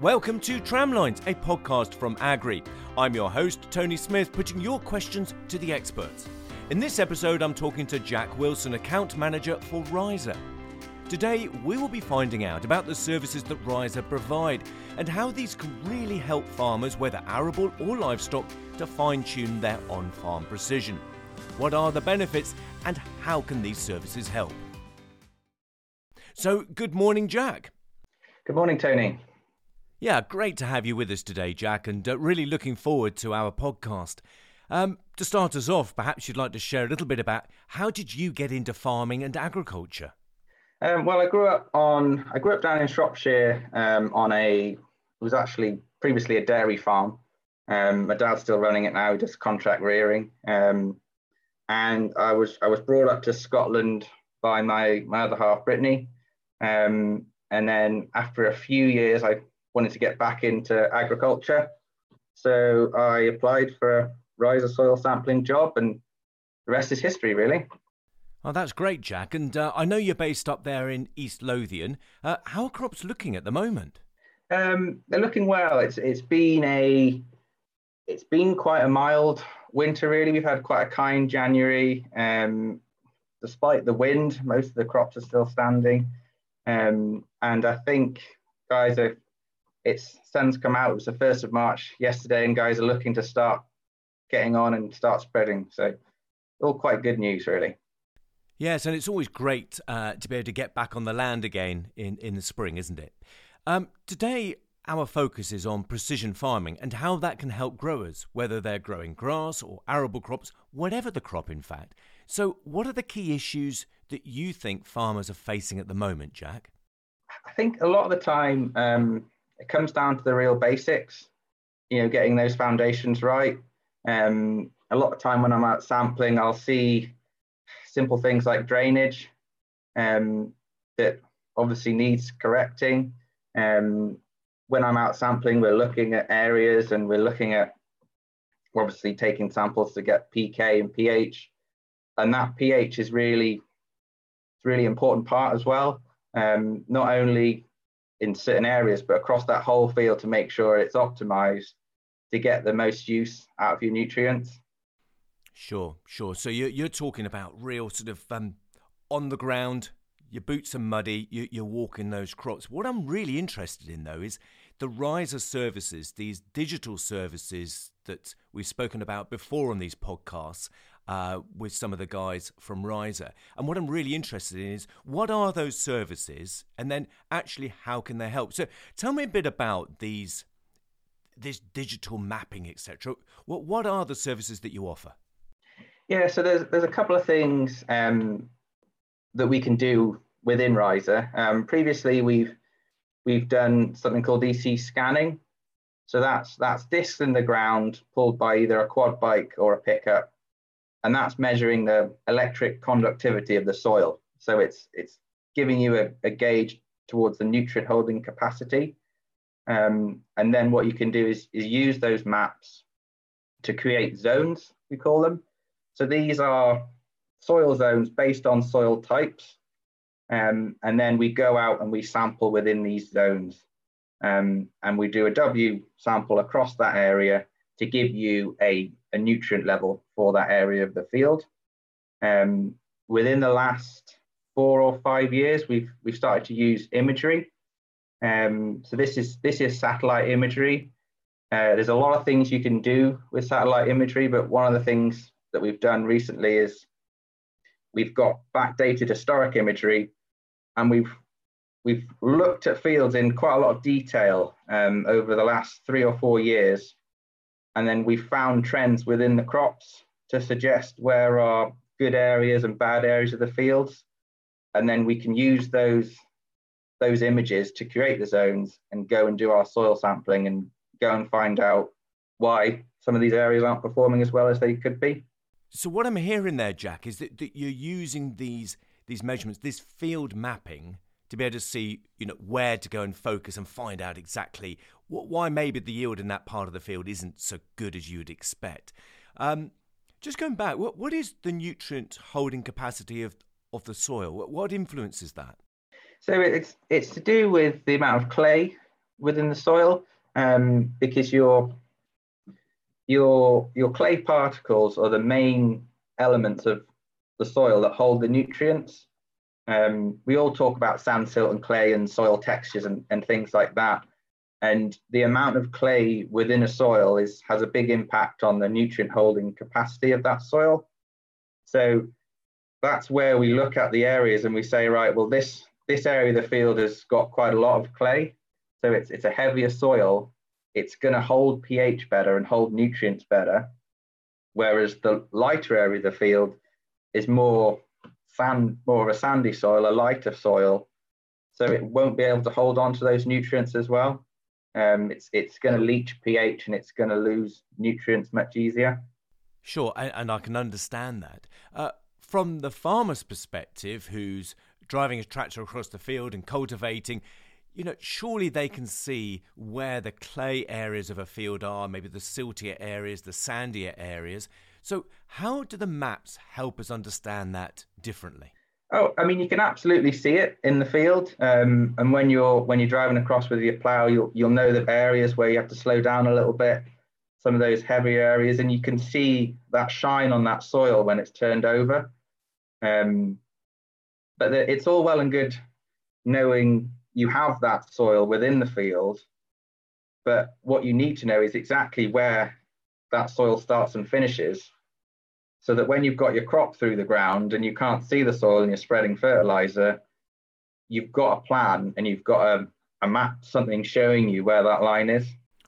Welcome to Tramlines, a podcast from Agrii. I'm your host, Tony Smith, putting your questions to the experts. In this episode, I'm talking to Jack Wilson, account manager for RHIZA. Today, we will be finding out about the services that RHIZA provide and how these can really help farmers, whether arable or livestock, to fine tune their on farm precision. What are the benefits and how can these services help? So, good morning, Jack. Good morning, Tony. Yeah, great to have you with us today, Jack, and uh, really looking forward to our podcast. Um, to start us off, perhaps you'd like to share a little bit about how did you get into farming and agriculture? Um, well, I grew up on I grew up down in Shropshire um, on a it was actually previously a dairy farm. Um, my dad's still running it now, just contract rearing. Um, and I was I was brought up to Scotland by my my other half, Brittany. Um, and then after a few years, I wanted to get back into agriculture. So I applied for a RHIZA soil sampling job, and the rest is history, really. Oh, that's great, Jack. And uh, I know you're based up there in East Lothian. Uh, how are crops looking at the moment? Um, they're looking well. It's it's been a it's been quite a mild winter. Really, we've had quite a kind January. Um, despite the wind, most of the crops are still standing. Um, and I think guys are it's sun's come out. It was the first of March yesterday, and guys are looking to start getting on and start spreading. So, all quite good news, really. Yes, and it's always great uh, to be able to get back on the land again in, in the spring, isn't it? Um, today, our focus is on precision farming and how that can help growers, whether they're growing grass or arable crops, whatever the crop, in fact. So, what are the key issues that you think farmers are facing at the moment, Jack? I think a lot of the time, um, it comes down to the real basics, you know, getting those foundations right. Um, a lot of time when I'm out sampling, I'll see simple things like drainage um, that obviously needs correcting. Um, when I'm out sampling, we're looking at areas and we're looking at obviously taking samples to get pK and pH, and that pH is really really important part as well. Um, not only in certain areas, but across that whole field to make sure it's optimized to get the most use out of your nutrients. Sure, sure. So you're, you're talking about real sort of um, on the ground, your boots are muddy, you, you're walking those crops. What I'm really interested in, though, is the RHIZA services, these digital services that we've spoken about before on these podcasts uh, with some of the guys from RHIZA. And what I'm really interested in is what are those services, and then actually how can they help? So tell me a bit about these, this digital mapping, etc. What what are the services that you offer? Yeah, so there's there's a couple of things um, that we can do within RHIZA. Um, previously, we've we've done something called EC scanning. So that's that's discs in the ground pulled by either a quad bike or a pickup and that's measuring the electric conductivity of the soil. So it's it's giving you a, a gauge towards the nutrient holding capacity. Um, and then what you can do is, is use those maps to create zones, we call them. So these are soil zones based on soil types. Um, and then we go out and we sample within these zones. Um, and we do a W sample across that area to give you a, a nutrient level for that area of the field. Um, within the last four or five years, we've we've started to use imagery. Um, so this is this is satellite imagery. Uh, there's a lot of things you can do with satellite imagery, but one of the things that we've done recently is we've got backdated historic imagery, and we've we've looked at fields in quite a lot of detail um, over the last three or four years and then we found trends within the crops to suggest where are good areas and bad areas of the fields. And then we can use those, those images to create the zones and go and do our soil sampling and go and find out why some of these areas aren't performing as well as they could be. So what I'm hearing there, Jack, is that, that you're using these these measurements, this field mapping, to be able to see, you know, where to go and focus and find out exactly what, why maybe the yield in that part of the field isn't so good as you'd expect. Um, just going back, what, what is the nutrient holding capacity of, of the soil? What, what influences that? So it's it's to do with the amount of clay within the soil um, because your your your clay particles are the main elements of the soil that hold the nutrients. Um, we all talk about sand, silt, and clay and soil textures and, and things like that. And the amount of clay within a soil is has a big impact on the nutrient holding capacity of that soil. So that's where we look at the areas and we say, right, well, this this area of the field has got quite a lot of clay. So it's it's a heavier soil. It's going to hold pH better and hold nutrients better. Whereas the lighter area of the field is more sand, more of a sandy soil, a lighter soil. So it won't be able to hold on to those nutrients as well. Um, it's it's going to leach pH and it's going to lose nutrients much easier. Sure, and, and I can understand that. Uh, from the farmer's perspective, who's driving a tractor across the field and cultivating, you know, surely they can see where the clay areas of a field are, maybe the siltier areas, the sandier areas. So, how do the maps help us understand that differently? Oh, I mean, you can absolutely see it in the field, um, and when you're when you're driving across with your plough, you'll you'll know the areas where you have to slow down a little bit, some of those heavy areas, and you can see that shine on that soil when it's turned over. Um, but the, it's all well and good knowing you have that soil within the field, but what you need to know is exactly where that soil starts and finishes, so that when you've got your crop through the ground and you can't see the soil and you're spreading fertilizer, you've got a plan and you've got a, a map, something showing you where that line is.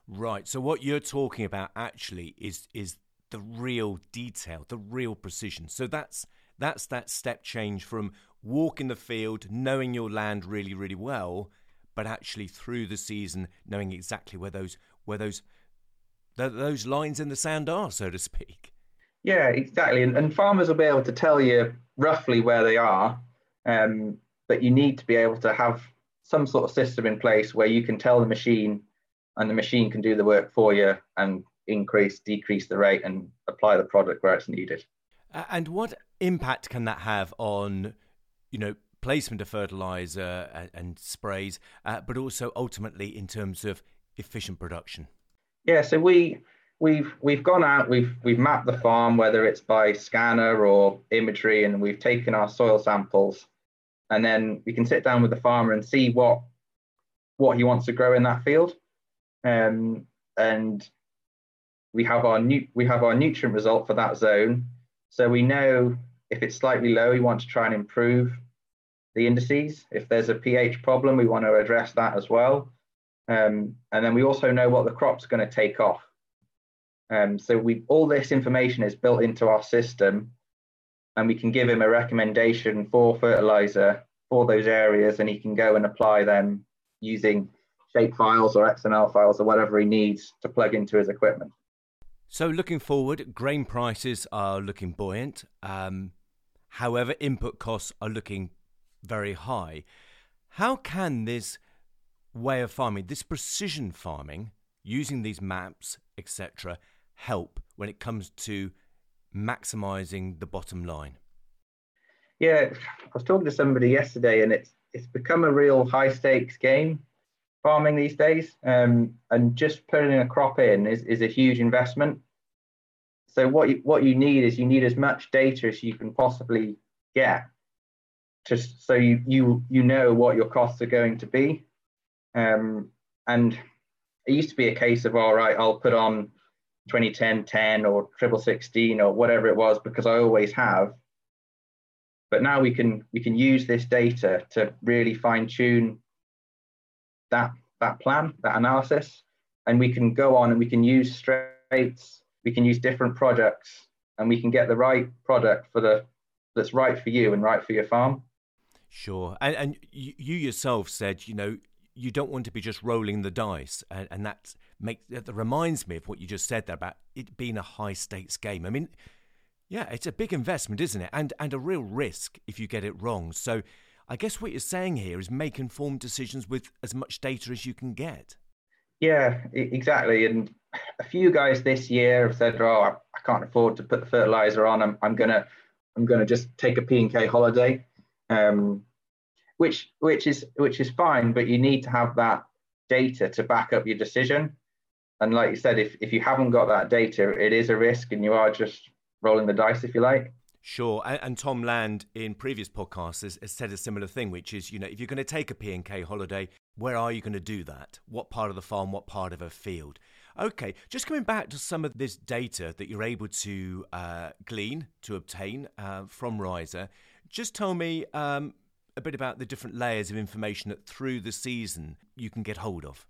Right. So what you're talking about actually is is the real detail, the real precision. So that's that's that step change from walking the field, knowing your land really, really well, but actually through the season knowing exactly where those where those those lines in the sand are, so to speak. Yeah, exactly. And, and farmers will be able to tell you roughly where they are, um, but you need to be able to have some sort of system in place where you can tell the machine, and the machine can do the work for you and increase, decrease the rate, and apply the product where it's needed. And what impact can that have on, you know, placement of fertilizer and, and sprays, uh, but also ultimately in terms of efficient production? Yeah, so we we've we've gone out, we've we've mapped the farm, whether it's by scanner or imagery, and we've taken our soil samples, and then we can sit down with the farmer and see what what he wants to grow in that field, um, and we have our nu- we have our nutrient result for that zone, so we know if it's slightly low, we want to try and improve the indices. If there's a pH problem, we want to address that as well. Um, and then we also know what the crop's are going to take off. Um, so we all this information is built into our system, and we can give him a recommendation for fertilizer for those areas, and he can go and apply them using shape files or XML files or whatever he needs to plug into his equipment. So, looking forward, grain prices are looking buoyant. Um, However, input costs are looking very high. How can this way of farming, this precision farming, using these maps, etc., help when it comes to maximizing the bottom line? Yeah, I was talking to somebody yesterday, and it's it's become a real high stakes game farming these days. Um, and just putting a crop in is, is a huge investment. So what you, what you need is you need as much data as you can possibly get, just so you you you know what your costs are going to be. Um, and it used to be a case of all right, I'll put on 2010 10 or triple 16 or whatever it was because I always have. But now we can we can use this data to really fine tune that that plan, that analysis, and we can go on and we can use straights we can use different products and we can get the right product for the that's right for you and right for your farm. Sure, and and you yourself said you know you don't want to be just rolling the dice, and, and that makes that reminds me of what you just said there about it being a high stakes game. I mean, yeah, it's a big investment, isn't it? And and a real risk if you get it wrong. So, I guess what you're saying here is make informed decisions with as much data as you can get. Yeah, exactly. And a few guys this year have said, "Oh, I, can't afford to put the fertilizer on. I'm, I'm gonna, I'm gonna just take a P and K holiday," um, which which is which is fine. But you need to have that data to back up your decision. And like you said, if, if you haven't got that data, it is a risk and you are just rolling the dice, if you like. Sure, and, and, Tom Land in previous podcasts has, has, said a similar thing, which is, you know, if you're going to take a P&K holiday, where are you going to do that? What part of the farm? What part of a field? Okay, just coming back to some of this data that you're able to uh, glean to obtain uh, from RHIZA, just tell me um, a bit about the different layers of information that through the season you can get hold of.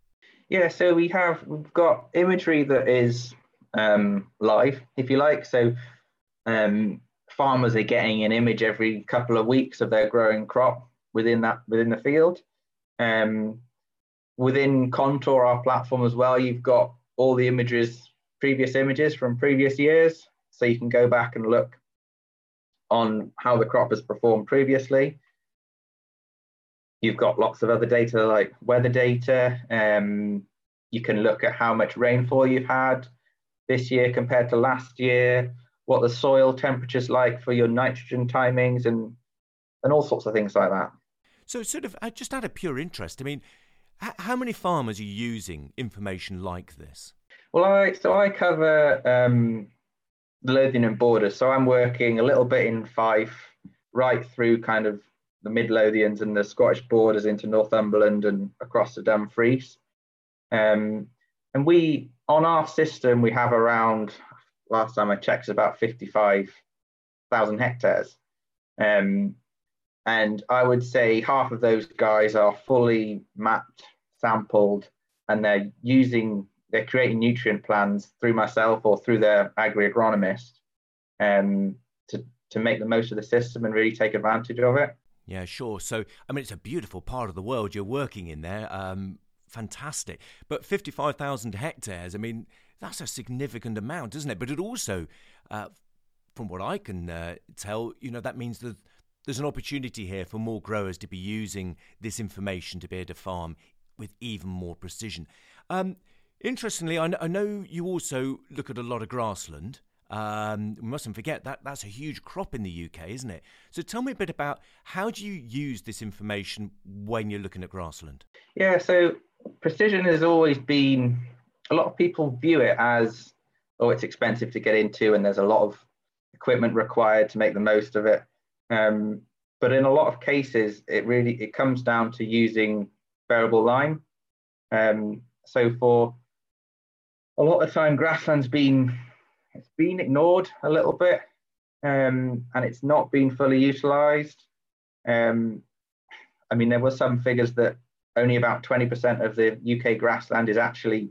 Yeah, so we have we've got imagery that is um, live, if you like. So um, farmers are getting an image every couple of weeks of their growing crop within that within the field. Um, within Contour, our platform as well, you've got all the images, previous images from previous years, so you can go back and look on how the crop has performed previously. You've got lots of other data like weather data. Um, you can look at how much rainfall you've had this year compared to last year, what the soil temperature's like for your nitrogen timings, and and all sorts of things like that. So, sort of, just out of pure interest, I mean, how many farmers are using information like this? Well, I so I cover um, the Lothian and borders, so I'm working a little bit in Fife, right through kind of the Mid Lothians and the Scottish borders into Northumberland and across the Dumfries. Um, and we, on our system, we have around, last time I checked, about 55,000 hectares. Um, and I would say half of those guys are fully mapped, sampled, and they're using, they're creating nutrient plans through myself or through their Agrii agronomist um, to, to make the most of the system and really take advantage of it. Yeah, sure. So, I mean, it's a beautiful part of the world you're working in there. Um, fantastic. But 55,000 hectares, I mean, that's a significant amount, isn't it? But it also, uh, from what I can uh, tell, you know, that means that there's an opportunity here for more growers to be using this information to be able to farm with even more precision. Um, interestingly, I, I know you also look at a lot of grassland. Um, we mustn't forget that that's a huge crop in the UK, isn't it? So tell me a bit about how do you use this information when you're looking at grassland? Yeah, so precision has always been a lot of people view it as oh it's expensive to get into and there's a lot of equipment required to make the most of it. Um, but in a lot of cases, it really it comes down to using variable lime. Um, so for a lot of time, grassland's been it's been ignored a little bit, um, and it's not been fully utilised. Um, I mean, there were some figures that only about 20% of the UK grassland is actually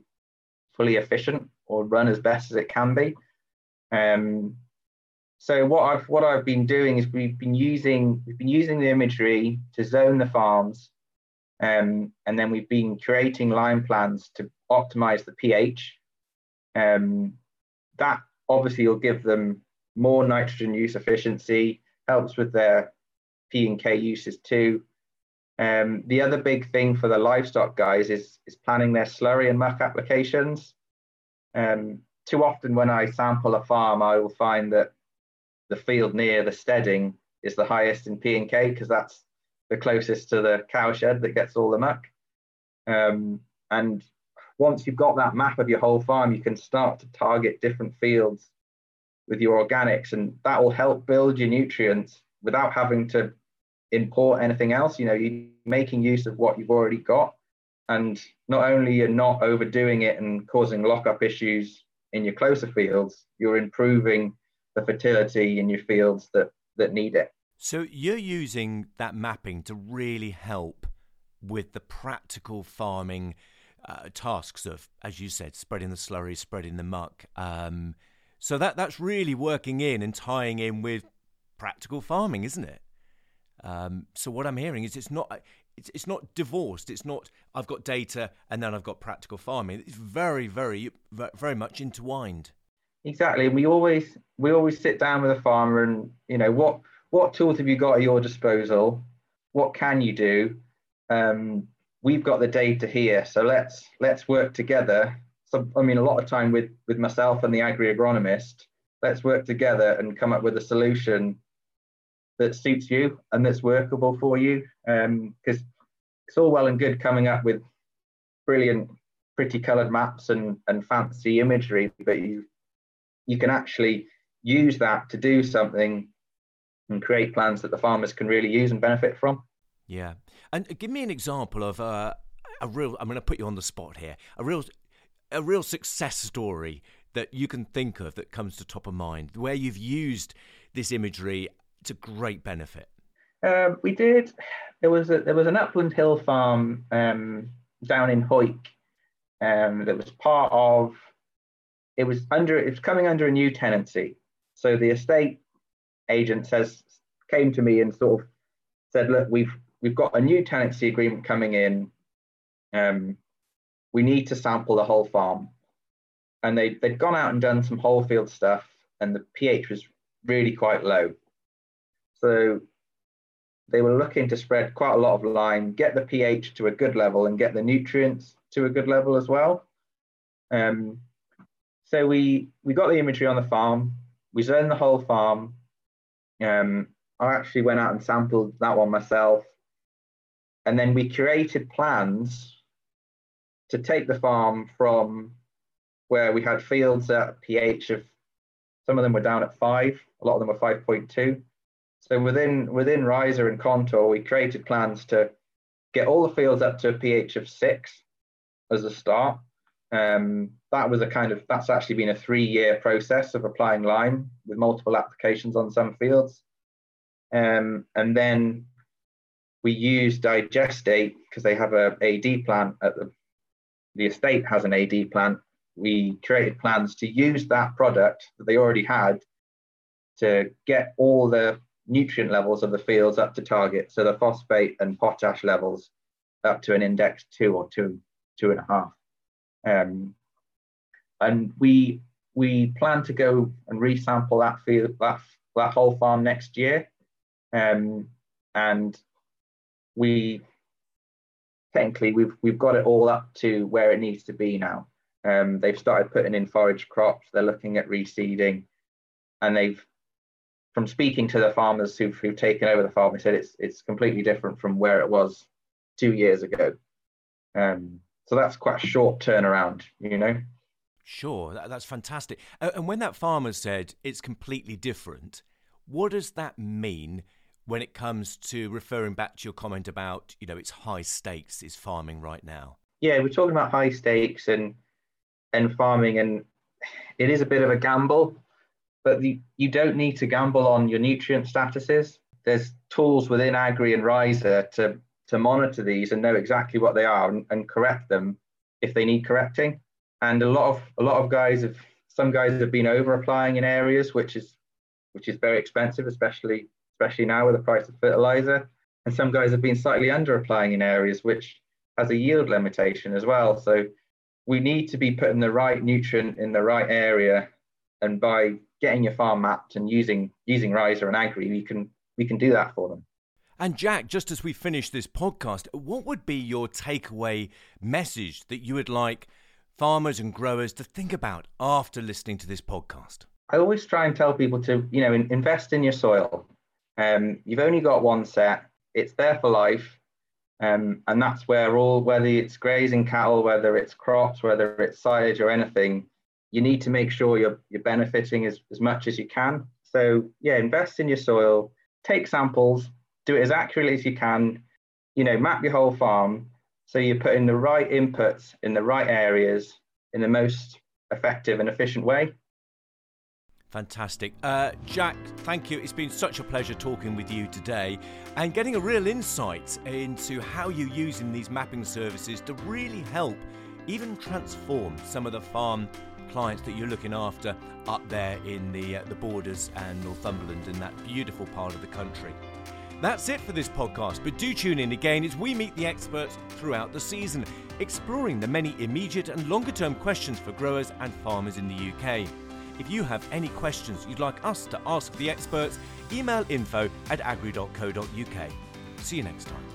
fully efficient or run as best as it can be. Um, so what I've what I've been doing is we've been using we've been using the imagery to zone the farms, um, and then we've been creating lime plans to optimize the pH. Um, that obviously you'll give them more nitrogen use efficiency, helps with their P and K uses too. Um, the other big thing for the livestock guys is is planning their slurry and muck applications. Um, too often when I sample a farm, I will find that the field near the steading is the highest in P and K because that's the closest to the cowshed that gets all the muck. Um, and once you've got that map of your whole farm, you can start to target different fields with your organics, and that will help build your nutrients without having to import anything else. You know, you're making use of what you've already got, and not only you're not overdoing it and causing lockup issues in your closer fields, you're improving the fertility in your fields that that need it. So you're using that mapping to really help with the practical farming uh, tasks of, as you said, spreading the slurry, spreading the muck. Um, so that that's really working in and tying in with practical farming, isn't it? Um, so what I'm hearing is it's not it's, it's not divorced. It's not I've got data and then I've got practical farming. It's very very very much intertwined. Exactly. We always we always sit down with a farmer and you know what what tools have you got at your disposal? What can you do? Um, we've got the data here, so let's let's work together. So I mean, a lot of time with with myself and the Agrii agronomist, let's work together and come up with a solution that suits you and that's workable for you. Because um, it's all well and good coming up with brilliant, pretty coloured maps and, and fancy imagery, but you you can actually use that to do something and create plans that the farmers can really use and benefit from. Yeah, and give me an example of uh, a real. I'm going to put you on the spot here. A real, a real success story that you can think of that comes to top of mind, where you've used this imagery to great benefit. Um, we did. There was a, there was an upland hill farm um, down in Hawick um, that was part of. It was under. It was coming under a new tenancy. So the estate agent says came to me and sort of said, "Look, we've we've got a new tenancy agreement coming in. Um, we need to sample the whole farm." And they they'd gone out and done some whole field stuff, and the pH was really quite low. So they were looking to spread quite a lot of lime, get the pH to a good level, and get the nutrients to a good level as well. Um, so we we got the imagery on the farm. We zoned the whole farm. Um, I actually went out and sampled that one myself, and then we created plans to take the farm from where we had fields at pH of some of them were down at five, a lot of them were 5.2 so within within RHIZA and Contour, we created plans to get all the fields up to a pH of six as a start. Um, that was a kind of that's actually been a three-year process of applying lime with multiple applications on some fields. Um, and then we use digestate because they have a AD plant at the the estate has an AD plant. We created plans to use that product that they already had to get all the nutrient levels of the fields up to target. So the phosphate and potash levels up to an index two or two, two and a half. Um, and we we plan to go and resample that field that that whole farm next year. Um, and we technically we've we've got it all up to where it needs to be now. Um, they've started putting in forage crops. They're looking at reseeding, and they've from speaking to the farmers who've, who've taken over the farm, they said it's it's completely different from where it was two years ago. Um, so that's quite a short turnaround, you know. Sure, that, that's fantastic. And when that farmer said it's completely different, what does that mean when it comes to referring back to your comment about you know it's high stakes is farming right now? Yeah, we're talking about high stakes and and farming, and it is a bit of a gamble but the, you don't need to gamble on your nutrient statuses. There's tools within Agrii and RHIZA to, to monitor these and know exactly what they are and, and correct them if they need correcting. And a lot of a lot of guys have some guys have been over applying in areas which is which is very expensive, especially especially now with the price of fertilizer. And some guys have been slightly under applying in areas which has a yield limitation as well. So we need to be putting the right nutrient in the right area. And by getting your farm mapped and using using RHIZA and Agrii, we can we can do that for them. And Jack, just as we finish this podcast, what would be your takeaway message that you would like farmers and growers to think about after listening to this podcast? I always try and tell people to, you know, invest in your soil. Um, you've only got one set; it's there for life, um, and that's where all, whether it's grazing cattle, whether it's crops, whether it's silage or anything, you need to make sure you're, you're benefiting as, as much as you can. So yeah, invest in your soil, take samples, do it as accurately as you can, you know, map your whole farm so you're putting the right inputs in the right areas in the most effective and efficient way. Fantastic. Uh, Jack, thank you. It's been such a pleasure talking with you today and getting a real insight into how you're using these mapping services to really help even transform some of the farm clients that you're looking after up there in the, uh, the borders and Northumberland in that beautiful part of the country. That's it for this podcast, but do tune in again as we meet the experts throughout the season, exploring the many immediate and longer term questions for growers and farmers in the UK. If you have any questions you'd like us to ask the experts, email info at agrii.co.uk. See you next time.